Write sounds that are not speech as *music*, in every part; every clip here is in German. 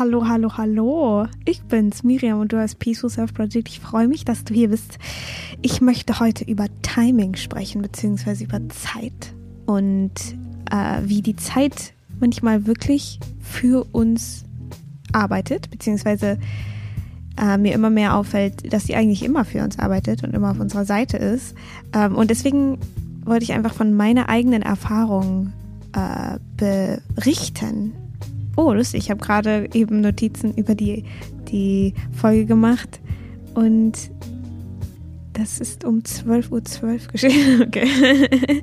Hallo, hallo, hallo. Ich bin's, Miriam, und du hast Peaceful Self Project. Ich freue mich, dass du hier bist. Ich möchte heute über Timing sprechen, beziehungsweise über Zeit und äh, wie die Zeit manchmal wirklich für uns arbeitet, beziehungsweise äh, mir immer mehr auffällt, dass sie eigentlich immer für uns arbeitet und immer auf unserer Seite ist. Ähm, und deswegen wollte ich einfach von meiner eigenen Erfahrung äh, berichten. Oh, lustig, ich habe gerade eben Notizen über die, die Folge gemacht und das ist um 12.12 Uhr .12 geschehen. *laughs* Okay.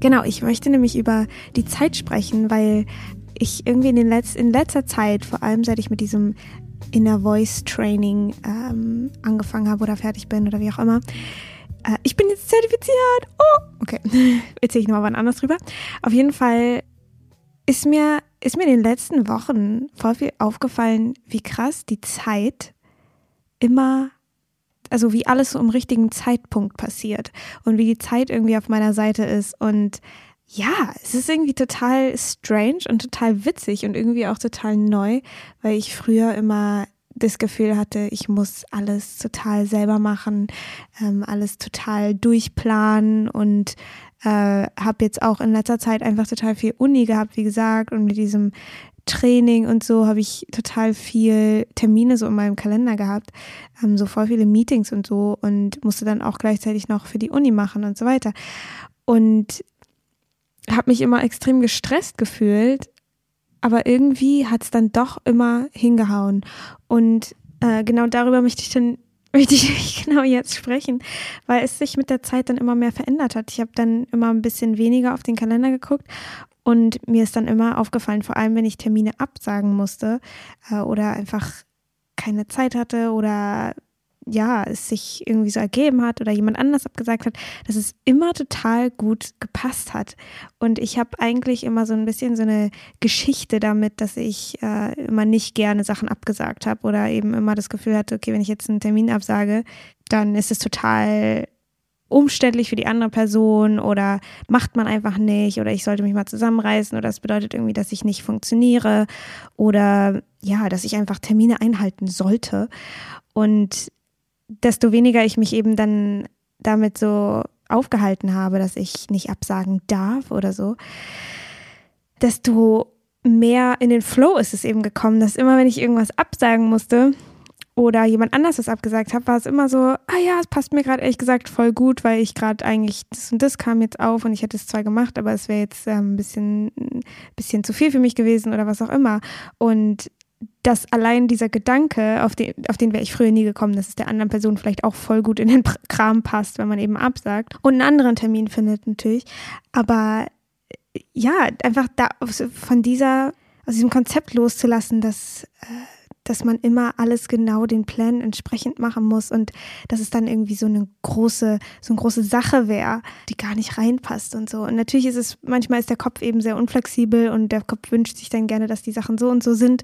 genau, ich möchte nämlich über die Zeit sprechen, weil ich irgendwie in, Letz in letzter Zeit, vor allem seit ich mit diesem Inner Voice Training ähm, angefangen habe oder fertig bin oder wie auch immer, äh, ich bin jetzt zertifiziert. Oh, okay. *laughs* Erzähle ich nochmal wann anders drüber. Auf jeden Fall ist mir, ist mir in den letzten Wochen voll viel aufgefallen, wie krass die Zeit immer, also wie alles so im richtigen Zeitpunkt passiert und wie die Zeit irgendwie auf meiner Seite ist. Und ja, es ist irgendwie total strange und total witzig und irgendwie auch total neu, weil ich früher immer das Gefühl hatte, ich muss alles total selber machen, ähm, alles total durchplanen und äh, habe jetzt auch in letzter Zeit einfach total viel Uni gehabt, wie gesagt, und mit diesem Training und so habe ich total viel Termine so in meinem Kalender gehabt, ähm, so voll viele Meetings und so und musste dann auch gleichzeitig noch für die Uni machen und so weiter. Und habe mich immer extrem gestresst gefühlt aber irgendwie hat es dann doch immer hingehauen. Und äh, genau darüber möchte ich dann *laughs* möchte ich genau jetzt sprechen, weil es sich mit der Zeit dann immer mehr verändert hat. Ich habe dann immer ein bisschen weniger auf den Kalender geguckt und mir ist dann immer aufgefallen, vor allem wenn ich Termine absagen musste äh, oder einfach keine Zeit hatte oder ja, es sich irgendwie so ergeben hat oder jemand anders abgesagt hat, dass es immer total gut gepasst hat. Und ich habe eigentlich immer so ein bisschen so eine Geschichte damit, dass ich äh, immer nicht gerne Sachen abgesagt habe oder eben immer das Gefühl hatte, okay, wenn ich jetzt einen Termin absage, dann ist es total umständlich für die andere Person oder macht man einfach nicht oder ich sollte mich mal zusammenreißen oder es bedeutet irgendwie, dass ich nicht funktioniere oder ja, dass ich einfach Termine einhalten sollte. Und desto weniger ich mich eben dann damit so aufgehalten habe, dass ich nicht absagen darf oder so, desto mehr in den Flow ist es eben gekommen, dass immer, wenn ich irgendwas absagen musste oder jemand anders was abgesagt hat, war es immer so, ah ja, es passt mir gerade ehrlich gesagt voll gut, weil ich gerade eigentlich das und das kam jetzt auf und ich hätte es zwar gemacht, aber es wäre jetzt ähm, ein bisschen, ein bisschen zu viel für mich gewesen oder was auch immer. Und dass allein dieser Gedanke, auf den, auf den wäre ich früher nie gekommen, dass es der anderen Person vielleicht auch voll gut in den Kram passt, wenn man eben absagt und einen anderen Termin findet natürlich. Aber ja, einfach da von dieser, aus diesem Konzept loszulassen, dass äh, dass man immer alles genau den Plänen entsprechend machen muss und dass es dann irgendwie so eine große, so eine große Sache wäre, die gar nicht reinpasst und so. Und natürlich ist es, manchmal ist der Kopf eben sehr unflexibel und der Kopf wünscht sich dann gerne, dass die Sachen so und so sind.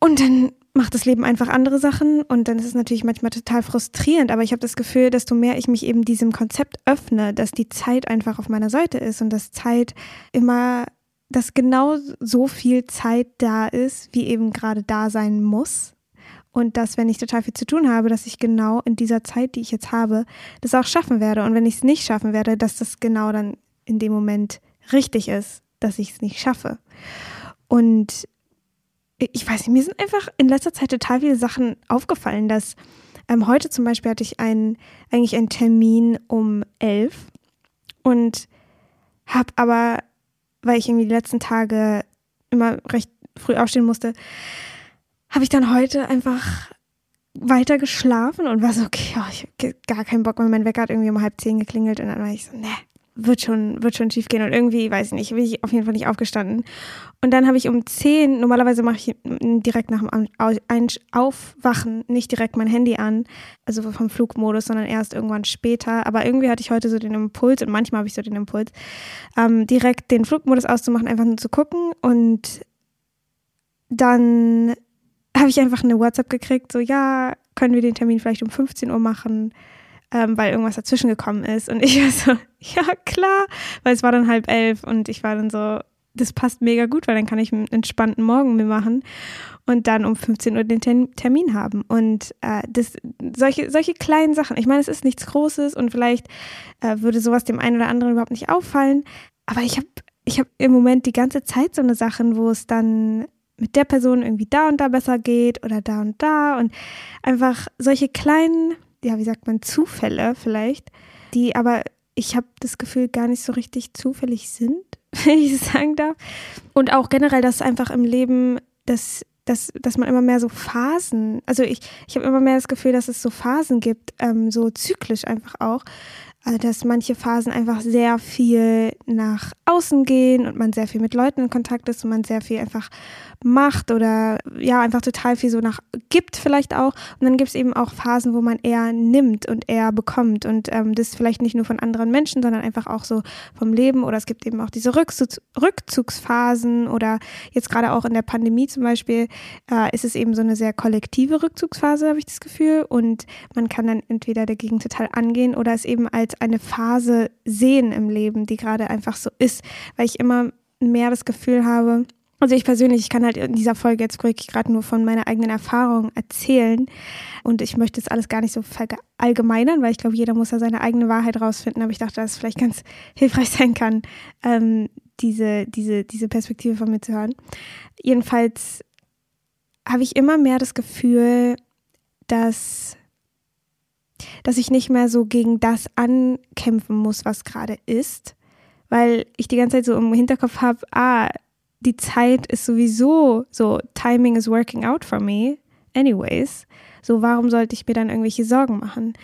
Und dann macht das Leben einfach andere Sachen und dann ist es natürlich manchmal total frustrierend, aber ich habe das Gefühl, desto mehr ich mich eben diesem Konzept öffne, dass die Zeit einfach auf meiner Seite ist und dass Zeit immer dass genau so viel Zeit da ist, wie eben gerade da sein muss. Und dass, wenn ich total viel zu tun habe, dass ich genau in dieser Zeit, die ich jetzt habe, das auch schaffen werde. Und wenn ich es nicht schaffen werde, dass das genau dann in dem Moment richtig ist, dass ich es nicht schaffe. Und ich weiß nicht, mir sind einfach in letzter Zeit total viele Sachen aufgefallen, dass ähm, heute zum Beispiel hatte ich einen, eigentlich einen Termin um elf und habe aber weil ich irgendwie die letzten Tage immer recht früh aufstehen musste, habe ich dann heute einfach weiter geschlafen und war so, okay, oh, ich habe gar keinen Bock mehr. Mein Wecker hat irgendwie um halb zehn geklingelt und dann war ich so, ne, wird schon, wird schon schief gehen. Und irgendwie, weiß ich nicht, bin ich auf jeden Fall nicht aufgestanden. Und dann habe ich um 10, normalerweise mache ich direkt nach dem Aufwachen nicht direkt mein Handy an, also vom Flugmodus, sondern erst irgendwann später. Aber irgendwie hatte ich heute so den Impuls, und manchmal habe ich so den Impuls, ähm, direkt den Flugmodus auszumachen, einfach nur zu gucken. Und dann habe ich einfach eine WhatsApp gekriegt, so ja, können wir den Termin vielleicht um 15 Uhr machen? Ähm, weil irgendwas dazwischen gekommen ist. Und ich *laughs* war so, ja klar, weil es war dann halb elf und ich war dann so, das passt mega gut, weil dann kann ich einen entspannten Morgen mir machen und dann um 15 Uhr den Termin haben. Und äh, das, solche, solche kleinen Sachen, ich meine, es ist nichts Großes und vielleicht äh, würde sowas dem einen oder anderen überhaupt nicht auffallen, aber ich habe ich hab im Moment die ganze Zeit so eine Sachen, wo es dann mit der Person irgendwie da und da besser geht oder da und da und einfach solche kleinen, ja, wie sagt man, Zufälle vielleicht, die aber ich habe das Gefühl gar nicht so richtig zufällig sind, *laughs* wenn ich es sagen darf. Und auch generell, dass einfach im Leben, dass, dass, dass man immer mehr so Phasen, also ich, ich habe immer mehr das Gefühl, dass es so Phasen gibt, ähm, so zyklisch einfach auch, also dass manche Phasen einfach sehr viel nach außen gehen und man sehr viel mit Leuten in Kontakt ist und man sehr viel einfach macht oder ja, einfach total viel so nach gibt vielleicht auch. Und dann gibt es eben auch Phasen, wo man eher nimmt und eher bekommt. Und ähm, das vielleicht nicht nur von anderen Menschen, sondern einfach auch so vom Leben. Oder es gibt eben auch diese Rückzug Rückzugsphasen oder jetzt gerade auch in der Pandemie zum Beispiel äh, ist es eben so eine sehr kollektive Rückzugsphase, habe ich das Gefühl. Und man kann dann entweder dagegen total angehen oder es eben als eine Phase sehen im Leben, die gerade einfach so ist, weil ich immer mehr das Gefühl habe, also ich persönlich, ich kann halt in dieser Folge jetzt wirklich gerade nur von meiner eigenen Erfahrung erzählen. Und ich möchte jetzt alles gar nicht so verallgemeinern, weil ich glaube, jeder muss da seine eigene Wahrheit rausfinden, aber ich dachte, dass es vielleicht ganz *laughs* hilfreich sein kann, ähm, diese, diese, diese Perspektive von mir zu hören. Jedenfalls habe ich immer mehr das Gefühl, dass, dass ich nicht mehr so gegen das ankämpfen muss, was gerade ist, weil ich die ganze Zeit so im Hinterkopf habe, ah, die Zeit ist sowieso so, Timing is working out for me, anyways. So, warum sollte ich mir dann irgendwelche Sorgen machen?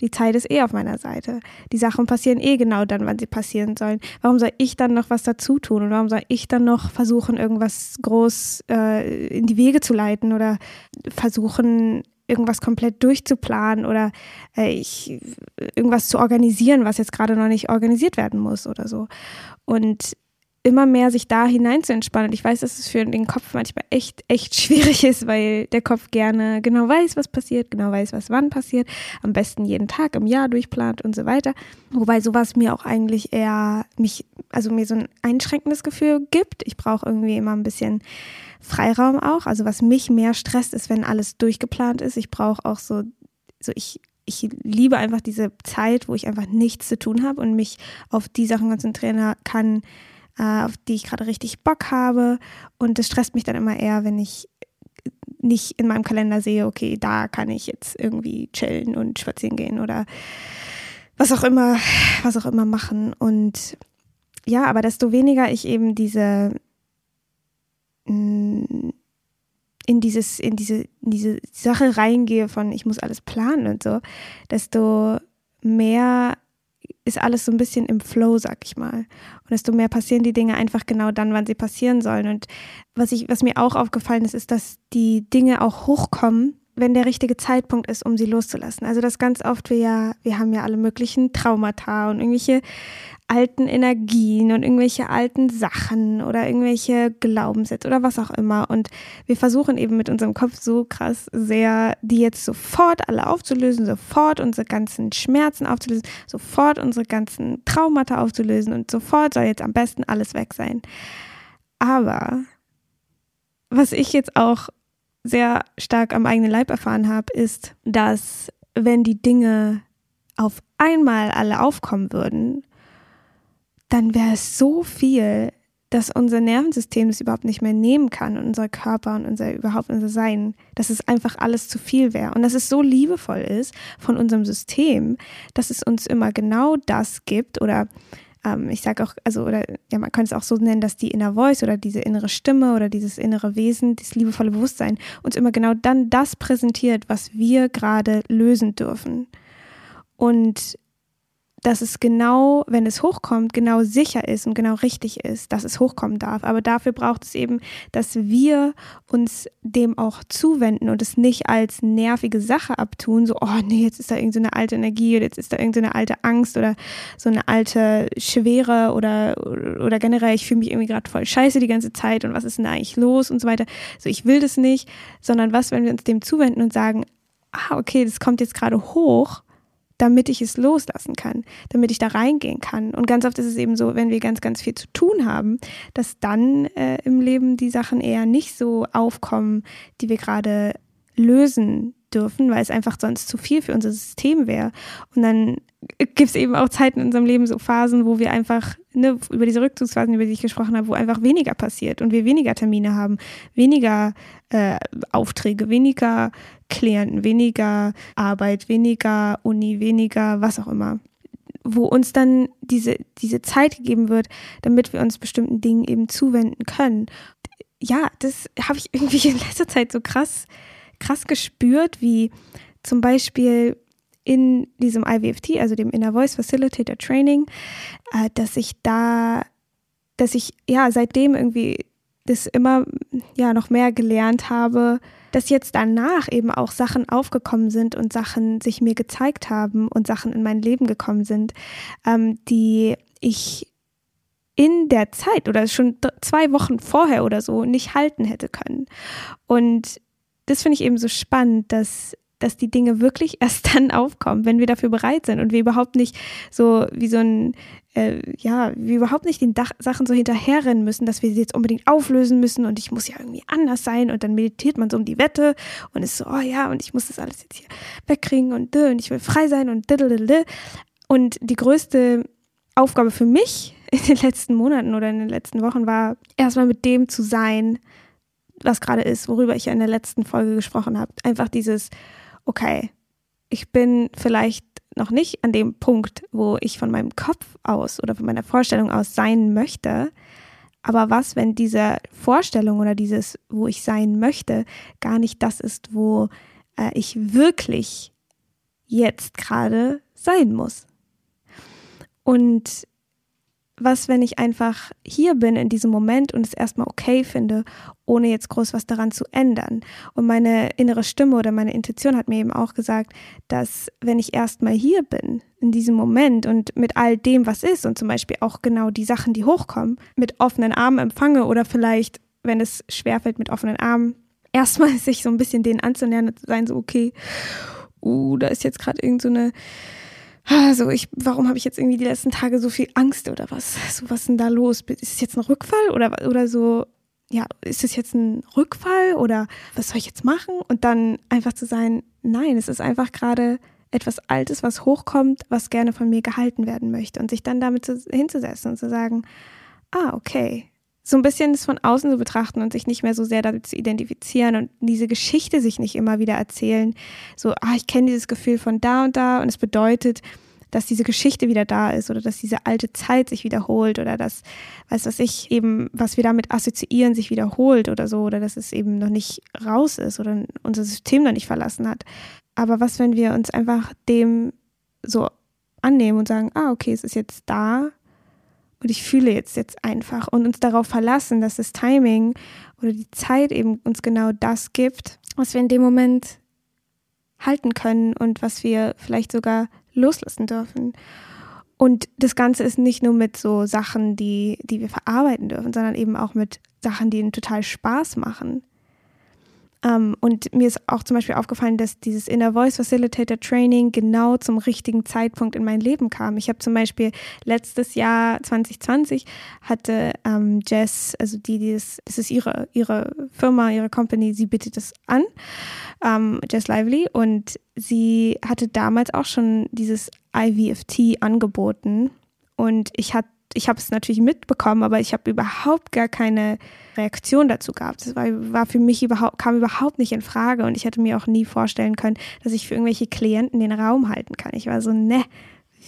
Die Zeit ist eh auf meiner Seite. Die Sachen passieren eh genau dann, wann sie passieren sollen. Warum soll ich dann noch was dazu tun? Und warum soll ich dann noch versuchen, irgendwas groß äh, in die Wege zu leiten oder versuchen, irgendwas komplett durchzuplanen oder äh, ich, irgendwas zu organisieren, was jetzt gerade noch nicht organisiert werden muss oder so. Und immer mehr sich da hinein zu entspannen. Ich weiß, dass es für den Kopf manchmal echt, echt *laughs* schwierig ist, weil der Kopf gerne genau weiß, was passiert, genau weiß, was wann passiert, am besten jeden Tag im Jahr durchplant und so weiter. Wobei sowas mir auch eigentlich eher mich, also mir so ein einschränkendes Gefühl gibt. Ich brauche irgendwie immer ein bisschen Freiraum auch. Also was mich mehr stresst, ist, wenn alles durchgeplant ist. Ich brauche auch so, so ich ich liebe einfach diese Zeit, wo ich einfach nichts zu tun habe und mich auf die Sachen konzentrieren kann, auf die ich gerade richtig Bock habe. Und das stresst mich dann immer eher, wenn ich nicht in meinem Kalender sehe, okay, da kann ich jetzt irgendwie chillen und spazieren gehen oder was auch immer, was auch immer machen. Und ja, aber desto weniger ich eben diese mm, in dieses, in diese, in diese Sache reingehe von ich muss alles planen und so, desto mehr ist alles so ein bisschen im Flow, sag ich mal. Und desto mehr passieren die Dinge einfach genau dann, wann sie passieren sollen. Und was ich, was mir auch aufgefallen ist, ist, dass die Dinge auch hochkommen, wenn der richtige Zeitpunkt ist, um sie loszulassen. Also das ganz oft wir ja, wir haben ja alle möglichen Traumata und irgendwelche alten Energien und irgendwelche alten Sachen oder irgendwelche Glaubenssätze oder was auch immer. Und wir versuchen eben mit unserem Kopf so krass sehr, die jetzt sofort alle aufzulösen, sofort unsere ganzen Schmerzen aufzulösen, sofort unsere ganzen Traumata aufzulösen und sofort soll jetzt am besten alles weg sein. Aber was ich jetzt auch sehr stark am eigenen Leib erfahren habe, ist, dass wenn die Dinge auf einmal alle aufkommen würden, dann wäre es so viel, dass unser Nervensystem das überhaupt nicht mehr nehmen kann und unser Körper und unser überhaupt unser Sein, dass es einfach alles zu viel wäre und dass es so liebevoll ist von unserem System, dass es uns immer genau das gibt oder ähm, ich sage auch, also oder ja, man könnte es auch so nennen, dass die Inner Voice oder diese innere Stimme oder dieses innere Wesen, dieses liebevolle Bewusstsein uns immer genau dann das präsentiert, was wir gerade lösen dürfen. Und dass es genau, wenn es hochkommt, genau sicher ist und genau richtig ist, dass es hochkommen darf. Aber dafür braucht es eben, dass wir uns dem auch zuwenden und es nicht als nervige Sache abtun, so, oh nee, jetzt ist da irgendeine so alte Energie oder jetzt ist da irgendeine so alte Angst oder so eine alte Schwere oder, oder generell, ich fühle mich irgendwie gerade voll scheiße die ganze Zeit und was ist denn da eigentlich los und so weiter. So, ich will das nicht, sondern was, wenn wir uns dem zuwenden und sagen, ah, okay, das kommt jetzt gerade hoch damit ich es loslassen kann, damit ich da reingehen kann. Und ganz oft ist es eben so, wenn wir ganz, ganz viel zu tun haben, dass dann äh, im Leben die Sachen eher nicht so aufkommen, die wir gerade lösen dürfen, weil es einfach sonst zu viel für unser System wäre. Und dann gibt es eben auch Zeiten in unserem Leben, so Phasen, wo wir einfach, ne, über diese Rückzugsphasen, über die ich gesprochen habe, wo einfach weniger passiert und wir weniger Termine haben, weniger äh, Aufträge, weniger Klienten, weniger Arbeit, weniger Uni, weniger was auch immer. Wo uns dann diese, diese Zeit gegeben wird, damit wir uns bestimmten Dingen eben zuwenden können. Ja, das habe ich irgendwie in letzter Zeit so krass krass gespürt, wie zum Beispiel in diesem IVFT, also dem Inner Voice Facilitator Training, äh, dass ich da, dass ich ja seitdem irgendwie das immer ja noch mehr gelernt habe, dass jetzt danach eben auch Sachen aufgekommen sind und Sachen sich mir gezeigt haben und Sachen in mein Leben gekommen sind, ähm, die ich in der Zeit oder schon zwei Wochen vorher oder so nicht halten hätte können. Und das finde ich eben so spannend, dass dass die Dinge wirklich *laughs* erst dann aufkommen, wenn wir dafür bereit sind und wir überhaupt nicht so wie so ein, äh, ja, wir überhaupt nicht den Dach Sachen so hinterherrennen müssen, dass wir sie jetzt unbedingt auflösen müssen und ich muss ja irgendwie anders sein und dann meditiert man so um die Wette und ist so, oh ja, und ich muss das alles jetzt hier wegkriegen und, und ich will frei sein und und die größte Aufgabe für mich *laughs* in den letzten Monaten oder in den letzten Wochen war, erstmal mit dem zu sein, was gerade ist, worüber ich in der letzten Folge gesprochen habe. Einfach dieses, okay, ich bin vielleicht noch nicht an dem Punkt, wo ich von meinem Kopf aus oder von meiner Vorstellung aus sein möchte. Aber was, wenn diese Vorstellung oder dieses, wo ich sein möchte, gar nicht das ist, wo äh, ich wirklich jetzt gerade sein muss? Und was, wenn ich einfach hier bin in diesem Moment und es erstmal okay finde, ohne jetzt groß was daran zu ändern. Und meine innere Stimme oder meine Intuition hat mir eben auch gesagt, dass wenn ich erstmal hier bin, in diesem Moment und mit all dem, was ist und zum Beispiel auch genau die Sachen, die hochkommen, mit offenen Armen empfange oder vielleicht, wenn es schwerfällt, mit offenen Armen, erstmal *laughs* sich so ein bisschen denen anzunähern und zu sein, so okay, uh, da ist jetzt gerade irgend so eine also ich, warum habe ich jetzt irgendwie die letzten Tage so viel Angst oder was? So, was ist denn da los? Ist es jetzt ein Rückfall oder, oder so, ja, ist es jetzt ein Rückfall oder was soll ich jetzt machen? Und dann einfach zu sein, nein, es ist einfach gerade etwas Altes, was hochkommt, was gerne von mir gehalten werden möchte und sich dann damit zu, hinzusetzen und zu sagen, ah, okay, so ein bisschen das von außen zu betrachten und sich nicht mehr so sehr damit zu identifizieren und diese Geschichte sich nicht immer wieder erzählen. So, ah, ich kenne dieses Gefühl von da und da und es bedeutet, dass diese Geschichte wieder da ist oder dass diese alte Zeit sich wiederholt oder dass, weiß was ich, eben, was wir damit assoziieren, sich wiederholt oder so oder dass es eben noch nicht raus ist oder unser System noch nicht verlassen hat. Aber was, wenn wir uns einfach dem so annehmen und sagen, ah, okay, es ist jetzt da, und ich fühle jetzt jetzt einfach und uns darauf verlassen, dass das Timing oder die Zeit eben uns genau das gibt, was wir in dem Moment halten können und was wir vielleicht sogar loslassen dürfen. Und das Ganze ist nicht nur mit so Sachen, die, die wir verarbeiten dürfen, sondern eben auch mit Sachen, die ihnen total Spaß machen. Um, ähm, und mir ist auch zum Beispiel aufgefallen, dass dieses Inner Voice Facilitator Training genau zum richtigen Zeitpunkt in mein Leben kam. Ich habe zum Beispiel letztes Jahr 2020 hatte ähm, Jess, also die, die das, das ist ihre, ihre Firma, ihre Company, sie bietet das an, ähm, Jess Lively, und sie hatte damals auch schon dieses IVFT angeboten. Und ich hatte ich habe es natürlich mitbekommen, aber ich habe überhaupt gar keine Reaktion dazu gehabt. Das war, war für mich überhaupt, kam überhaupt nicht in Frage und ich hätte mir auch nie vorstellen können, dass ich für irgendwelche Klienten den Raum halten kann. Ich war so, ne,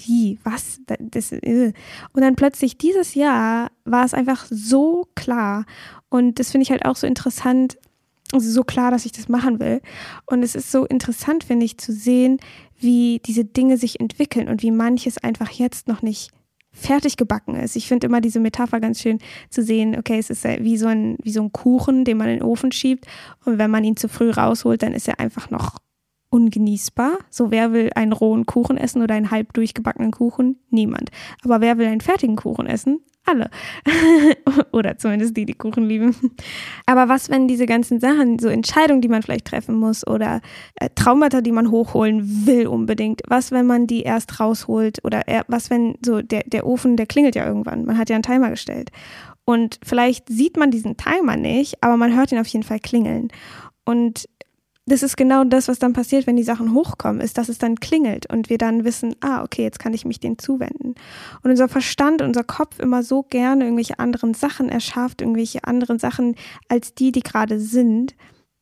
wie, was? Das, äh. Und dann plötzlich dieses Jahr war es einfach so klar und das finde ich halt auch so interessant, also so klar, dass ich das machen will. Und es ist so interessant, finde ich, zu sehen, wie diese Dinge sich entwickeln und wie manches einfach jetzt noch nicht fertig gebacken ist. Ich finde immer diese Metapher ganz schön zu sehen, okay, es ist wie so, ein, wie so ein Kuchen, den man in den Ofen schiebt und wenn man ihn zu früh rausholt, dann ist er einfach noch ungenießbar. So, wer will einen rohen Kuchen essen oder einen halb durchgebackenen Kuchen? Niemand. Aber wer will einen fertigen Kuchen essen? Alle. *laughs* Oder zumindest die, die Kuchen lieben. Aber was, wenn diese ganzen Sachen, so Entscheidungen, die man vielleicht treffen muss oder äh, Traumata, die man hochholen will unbedingt, was, wenn man die erst rausholt oder er, was, wenn so der, der Ofen, der klingelt ja irgendwann. Man hat ja einen Timer gestellt. Und vielleicht sieht man diesen Timer nicht, aber man hört ihn auf jeden Fall klingeln. Und das ist genau das, was dann passiert, wenn die Sachen hochkommen, ist, dass es dann klingelt und wir dann wissen, ah, okay, jetzt kann ich mich denen zuwenden. Und unser Verstand, unser Kopf immer so gerne irgendwelche anderen Sachen erschafft, irgendwelche anderen Sachen als die, die gerade sind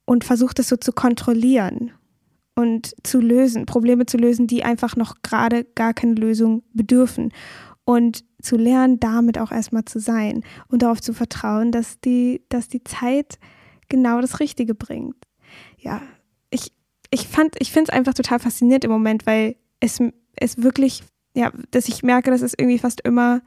und versucht es so zu kontrollieren und zu lösen, Probleme zu lösen, die einfach noch gerade gar keine Lösung bedürfen. Und zu lernen, damit auch erstmal zu sein und darauf zu vertrauen, dass die, dass die Zeit genau das Richtige bringt ja, ich, fand, ich finde es einfach total faszinierend im Moment, weil es, es wirklich, ja, dass ich merke, dass es irgendwie fast immer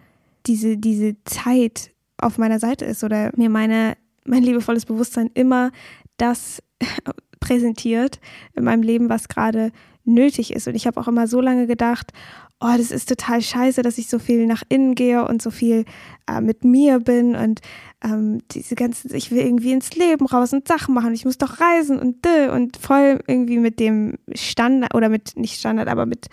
diese, diese Zeit auf meiner Seite ist oder mir meine, mein liebevolles Bewusstsein immer das *laughs* präsentiert in meinem Leben, was gerade nötig ist. Und ich habe auch immer so lange gedacht, oh, das ist total scheiße, dass ich so viel nach innen gehe und so viel äh, mit mir bin und ähm, diese ganzen, ich will irgendwie ins Leben raus und Sachen machen, ich muss doch reisen und dö, und voll irgendwie mit dem Standard oder mit, nicht Standard, aber mit,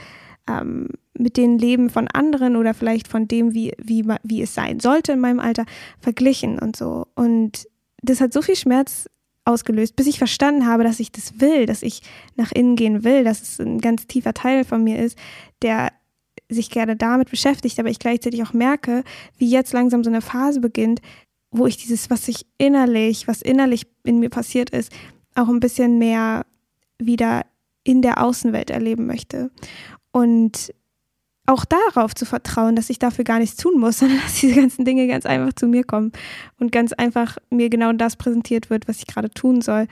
ähm, mit den Leben von anderen oder vielleicht von dem, wie, wie, wie es sein sollte in meinem Alter, verglichen und so. Und das hat so viel Schmerz ausgelöst, bis ich verstanden habe, dass ich das will, dass ich nach innen gehen will, dass es ein ganz tiefer Teil von mir ist, der sich gerne damit beschäftigt, aber ich gleichzeitig auch merke, wie jetzt langsam so eine Phase beginnt, wo ich dieses, was sich innerlich, was innerlich in mir passiert ist, auch ein bisschen mehr wieder in der Außenwelt erleben möchte. Und auch darauf zu vertrauen, dass ich dafür gar nichts tun muss, *laughs* sondern dass diese ganzen Dinge ganz einfach zu mir kommen und ganz einfach mir genau das präsentiert wird, was ich gerade tun soll.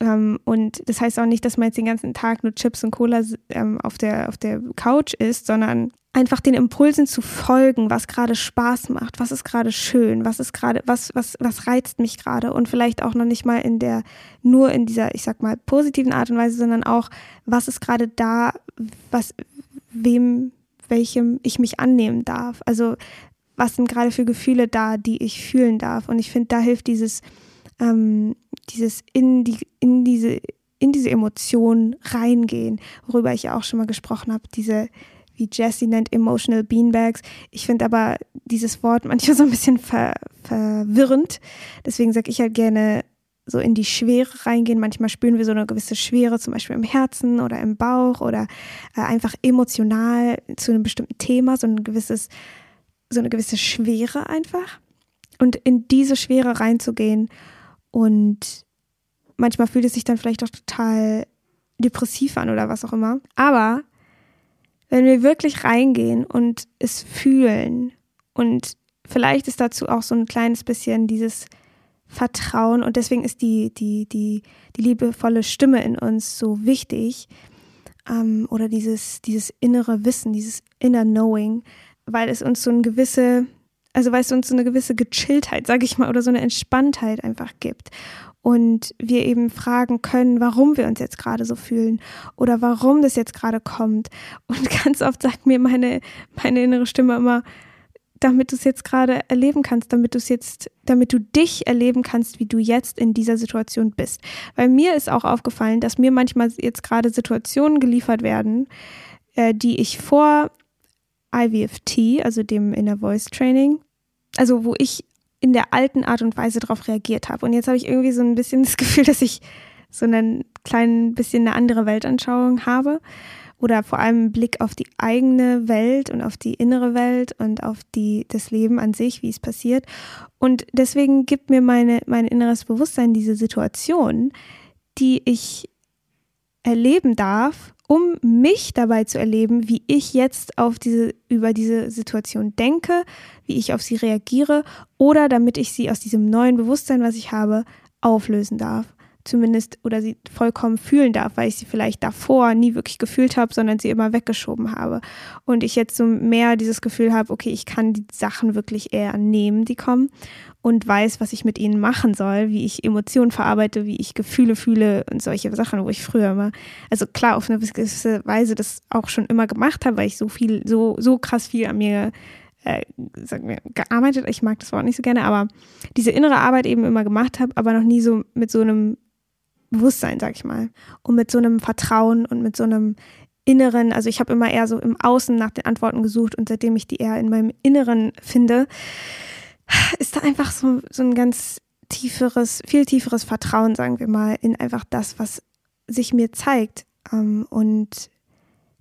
Ähm, und das heißt auch nicht, dass man jetzt den ganzen Tag nur Chips und Cola ähm, auf, der, auf der Couch isst, sondern einfach den Impulsen zu folgen, was gerade Spaß macht, was ist gerade schön, was ist gerade, was, was, was reizt mich gerade und vielleicht auch noch nicht mal in der, nur in dieser, ich sag mal, positiven Art und Weise, sondern auch, was ist gerade da, was, wem, welchem ich mich annehmen darf. Also, was sind gerade für Gefühle da, die ich fühlen darf. Und ich finde, da hilft dieses, ähm, dieses in die, in diese, in diese Emotionen reingehen, worüber ich ja auch schon mal gesprochen habe, diese, wie Jessie nennt, emotional Beanbags. Ich finde aber dieses Wort manchmal so ein bisschen ver, verwirrend. Deswegen sage ich halt gerne so in die Schwere reingehen. Manchmal spüren wir so eine gewisse Schwere, zum Beispiel im Herzen oder im Bauch oder äh, einfach emotional zu einem bestimmten Thema, so ein gewisses, so eine gewisse Schwere einfach. Und in diese Schwere reinzugehen und manchmal fühlt es sich dann vielleicht auch total depressiv an oder was auch immer. Aber wenn wir wirklich reingehen und es fühlen und vielleicht ist dazu auch so ein kleines bisschen dieses Vertrauen und deswegen ist die, die, die, die liebevolle Stimme in uns so wichtig ähm, oder dieses, dieses innere Wissen, dieses inner Knowing, weil es uns so eine gewisse also weil es uns so eine gewisse Gechilltheit, sage ich mal, oder so eine Entspanntheit einfach gibt. Und wir eben fragen können, warum wir uns jetzt gerade so fühlen oder warum das jetzt gerade kommt. Und *laughs* ganz oft sagt mir meine, meine innere Stimme immer, damit du es jetzt gerade erleben kannst, damit du es jetzt, damit du dich erleben kannst, wie du jetzt in dieser Situation bist. Weil mir ist auch aufgefallen, dass mir manchmal jetzt gerade Situationen geliefert werden, äh, die ich vor IVFT, also dem Inner Voice Training, also wo ich in der alten Art und Weise darauf reagiert habe. Und jetzt habe ich irgendwie so ein bisschen *laughs* das Gefühl, dass ich so einen kleinen bisschen eine andere Weltanschauung habe oder vor allem einen Blick auf die eigene Welt und auf die innere Welt und auf die, das Leben an sich, wie es passiert. Und deswegen gibt mir meine, mein inneres Bewusstsein diese Situation, die ich erleben darf um mich dabei zu erleben, wie ich jetzt auf diese, über diese Situation denke, wie ich auf sie reagiere oder damit ich sie aus diesem neuen Bewusstsein, was ich habe, auflösen darf. Zumindest oder sie vollkommen fühlen darf, weil ich sie vielleicht davor nie wirklich gefühlt habe, sondern sie immer weggeschoben habe. Und ich jetzt so mehr dieses Gefühl habe, okay, ich kann die Sachen wirklich eher nehmen, die kommen und weiß, was ich mit ihnen machen soll, wie ich Emotionen verarbeite, wie ich Gefühle fühle und solche Sachen, wo ich früher immer, also klar, auf eine gewisse Weise das auch schon immer gemacht habe, weil ich so viel, so, so krass viel an mir äh, sagen wir, gearbeitet, ich mag das Wort nicht so gerne, aber diese innere Arbeit eben immer gemacht habe, aber noch nie so mit so einem Bewusstsein, sag ich mal. Und mit so einem Vertrauen und mit so einem Inneren, also ich habe immer eher so im Außen nach den Antworten gesucht und seitdem ich die eher in meinem Inneren finde, ist da einfach so, so ein ganz tieferes, viel tieferes Vertrauen, sagen wir mal, in einfach das, was sich mir zeigt. Ähm, und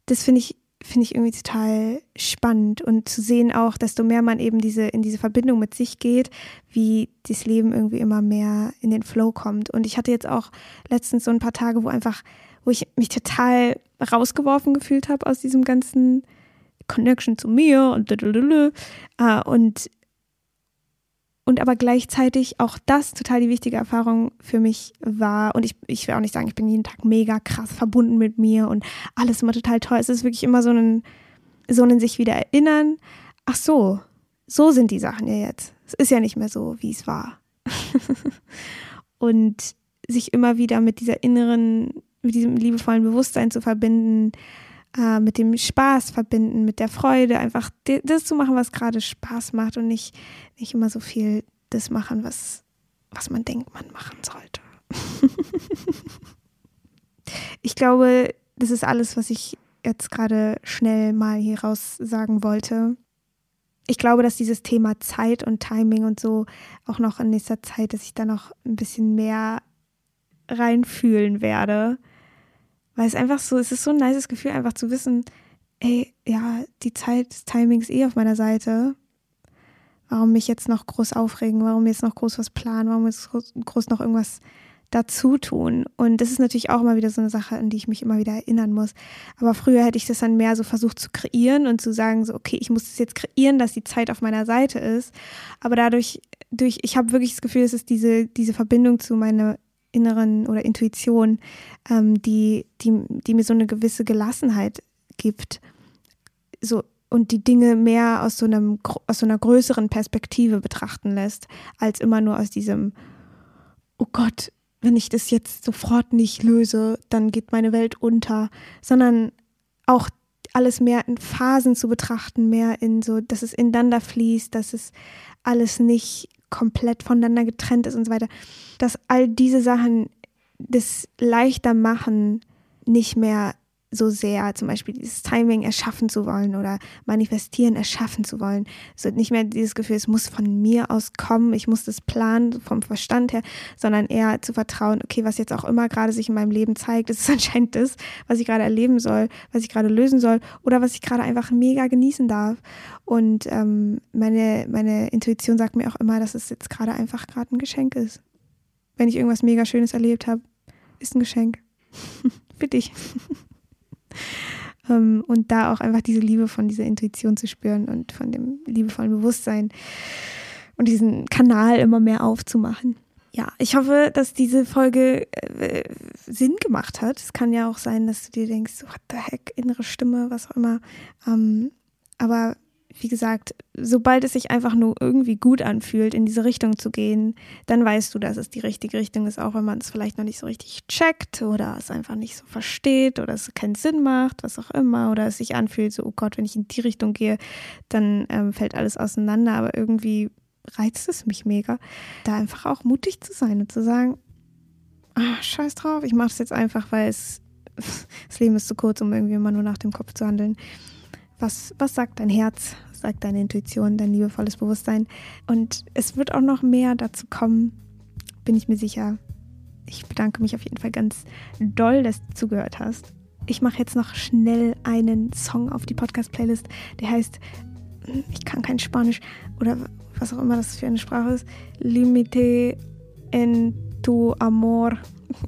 das finde ich, finde ich irgendwie total spannend und zu sehen auch, desto mehr man eben diese, in diese Verbindung mit sich geht, wie das Leben irgendwie immer mehr in den Flow kommt. Und ich hatte jetzt auch letztens so ein paar Tage, wo einfach, wo ich mich total rausgeworfen gefühlt habe aus diesem ganzen Connection zu mir und äh, und und aber gleichzeitig auch das total die wichtige Erfahrung für mich war. Und ich, ich will auch nicht sagen, ich bin jeden Tag mega krass verbunden mit mir und alles immer total toll. Es ist wirklich immer so ein, so ein sich wieder erinnern. Ach so, so sind die Sachen ja jetzt. Es ist ja nicht mehr so, wie es war. *laughs* und sich immer wieder mit dieser inneren, mit diesem liebevollen Bewusstsein zu verbinden, äh, mit dem Spaß verbinden, mit der Freude, einfach das zu machen, was gerade Spaß macht und nicht, nicht immer so viel das machen, was, was man denkt, man machen sollte. *laughs* ich glaube, das ist alles, was ich jetzt gerade schnell mal hier raus sagen wollte. Ich glaube, dass dieses Thema Zeit und Timing und so auch noch in nächster Zeit, dass ich da noch ein bisschen mehr reinfühlen werde. Weil es einfach so, es ist so ein nices Gefühl, einfach zu wissen, ey, ja, die Zeit des Timings eh auf meiner Seite. Warum mich jetzt noch groß aufregen? Warum jetzt noch groß was planen? Warum jetzt groß noch irgendwas dazu tun? Und das ist natürlich auch immer wieder so eine Sache, an die ich mich immer wieder erinnern muss. Aber früher hätte ich das dann mehr so versucht zu kreieren und zu sagen, so, okay, ich muss das jetzt kreieren, dass die Zeit auf meiner Seite ist. Aber dadurch, durch, ich habe wirklich das Gefühl, es ist diese, diese Verbindung zu meiner inneren oder Intuition, ähm, die, die, die mir so eine gewisse Gelassenheit gibt. So, und die Dinge mehr aus so, einem, aus so einer größeren Perspektive betrachten lässt, als immer nur aus diesem, oh Gott, wenn ich das jetzt sofort nicht löse, dann geht meine Welt unter, sondern auch alles mehr in Phasen zu betrachten, mehr in so, dass es ineinander fließt, dass es alles nicht komplett voneinander getrennt ist und so weiter, dass all diese Sachen das leichter machen, nicht mehr so sehr zum Beispiel dieses Timing erschaffen zu wollen oder manifestieren erschaffen zu wollen. So nicht mehr dieses Gefühl, es muss von mir aus kommen, ich muss das planen vom Verstand her, sondern eher zu vertrauen, okay, was jetzt auch immer gerade sich in meinem Leben zeigt, das ist *laughs* anscheinend das, was ich gerade erleben soll, was ich gerade lösen soll oder was ich gerade einfach mega genießen darf. Und ähm, meine, meine Intuition sagt mir auch immer, dass es jetzt gerade einfach gerade ein Geschenk ist. Wenn ich irgendwas mega Schönes erlebt habe, ist ein Geschenk. *laughs* Für dich. *laughs* ähm, und da auch einfach diese Liebe von dieser Intuition zu spüren und von dem liebevollen Bewusstsein und diesen Kanal immer mehr aufzumachen. Ja, ich hoffe, dass diese Folge äh, Sinn gemacht hat. Es kann ja auch sein, dass du dir denkst, what the heck, innere Stimme, was auch immer. Ähm, aber wie gesagt, sobald es sich einfach nur irgendwie gut anfühlt, in diese Richtung zu gehen, dann weißt du, dass es die richtige Richtung ist, auch wenn man es vielleicht noch nicht so richtig checkt oder es einfach nicht so versteht oder es keinen Sinn macht, was auch immer, oder es sich anfühlt, so, oh Gott, wenn ich in die Richtung gehe, dann ähm, fällt alles auseinander, aber irgendwie reizt es mich mega, da einfach auch mutig zu sein und zu sagen, ach, scheiß drauf, ich mache es jetzt einfach, weil es, *laughs* das Leben ist zu kurz, um irgendwie immer nur nach dem Kopf zu handeln. Was, was sagt dein Herz? Sagt deine Intuition, dein liebevolles Bewusstsein. Und es wird auch noch mehr dazu kommen, bin ich mir sicher. Ich bedanke mich auf jeden Fall ganz doll, dass du zugehört hast. Ich mache jetzt noch schnell einen Song auf die Podcast-Playlist, der heißt, ich kann kein Spanisch oder was auch immer das für eine Sprache ist, Limite en tu amor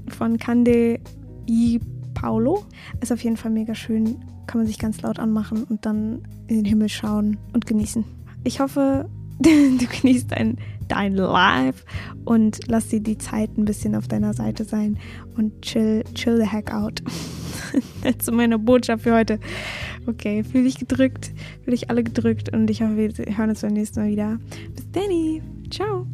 von Cande y Paulo. Ist auf jeden Fall mega schön kann man sich ganz laut anmachen und dann in den Himmel schauen und genießen. Ich hoffe, *laughs* du genießt dein, dein Live und lass dir die Zeit ein bisschen auf deiner Seite sein und chill, chill the heck out. *laughs* Das ist meine Botschaft für heute. Okay, fühle dich gedrückt, fühle dich alle gedrückt und ich hoffe, wir hören uns beim nächsten Mal wieder. Bis dann, ciao.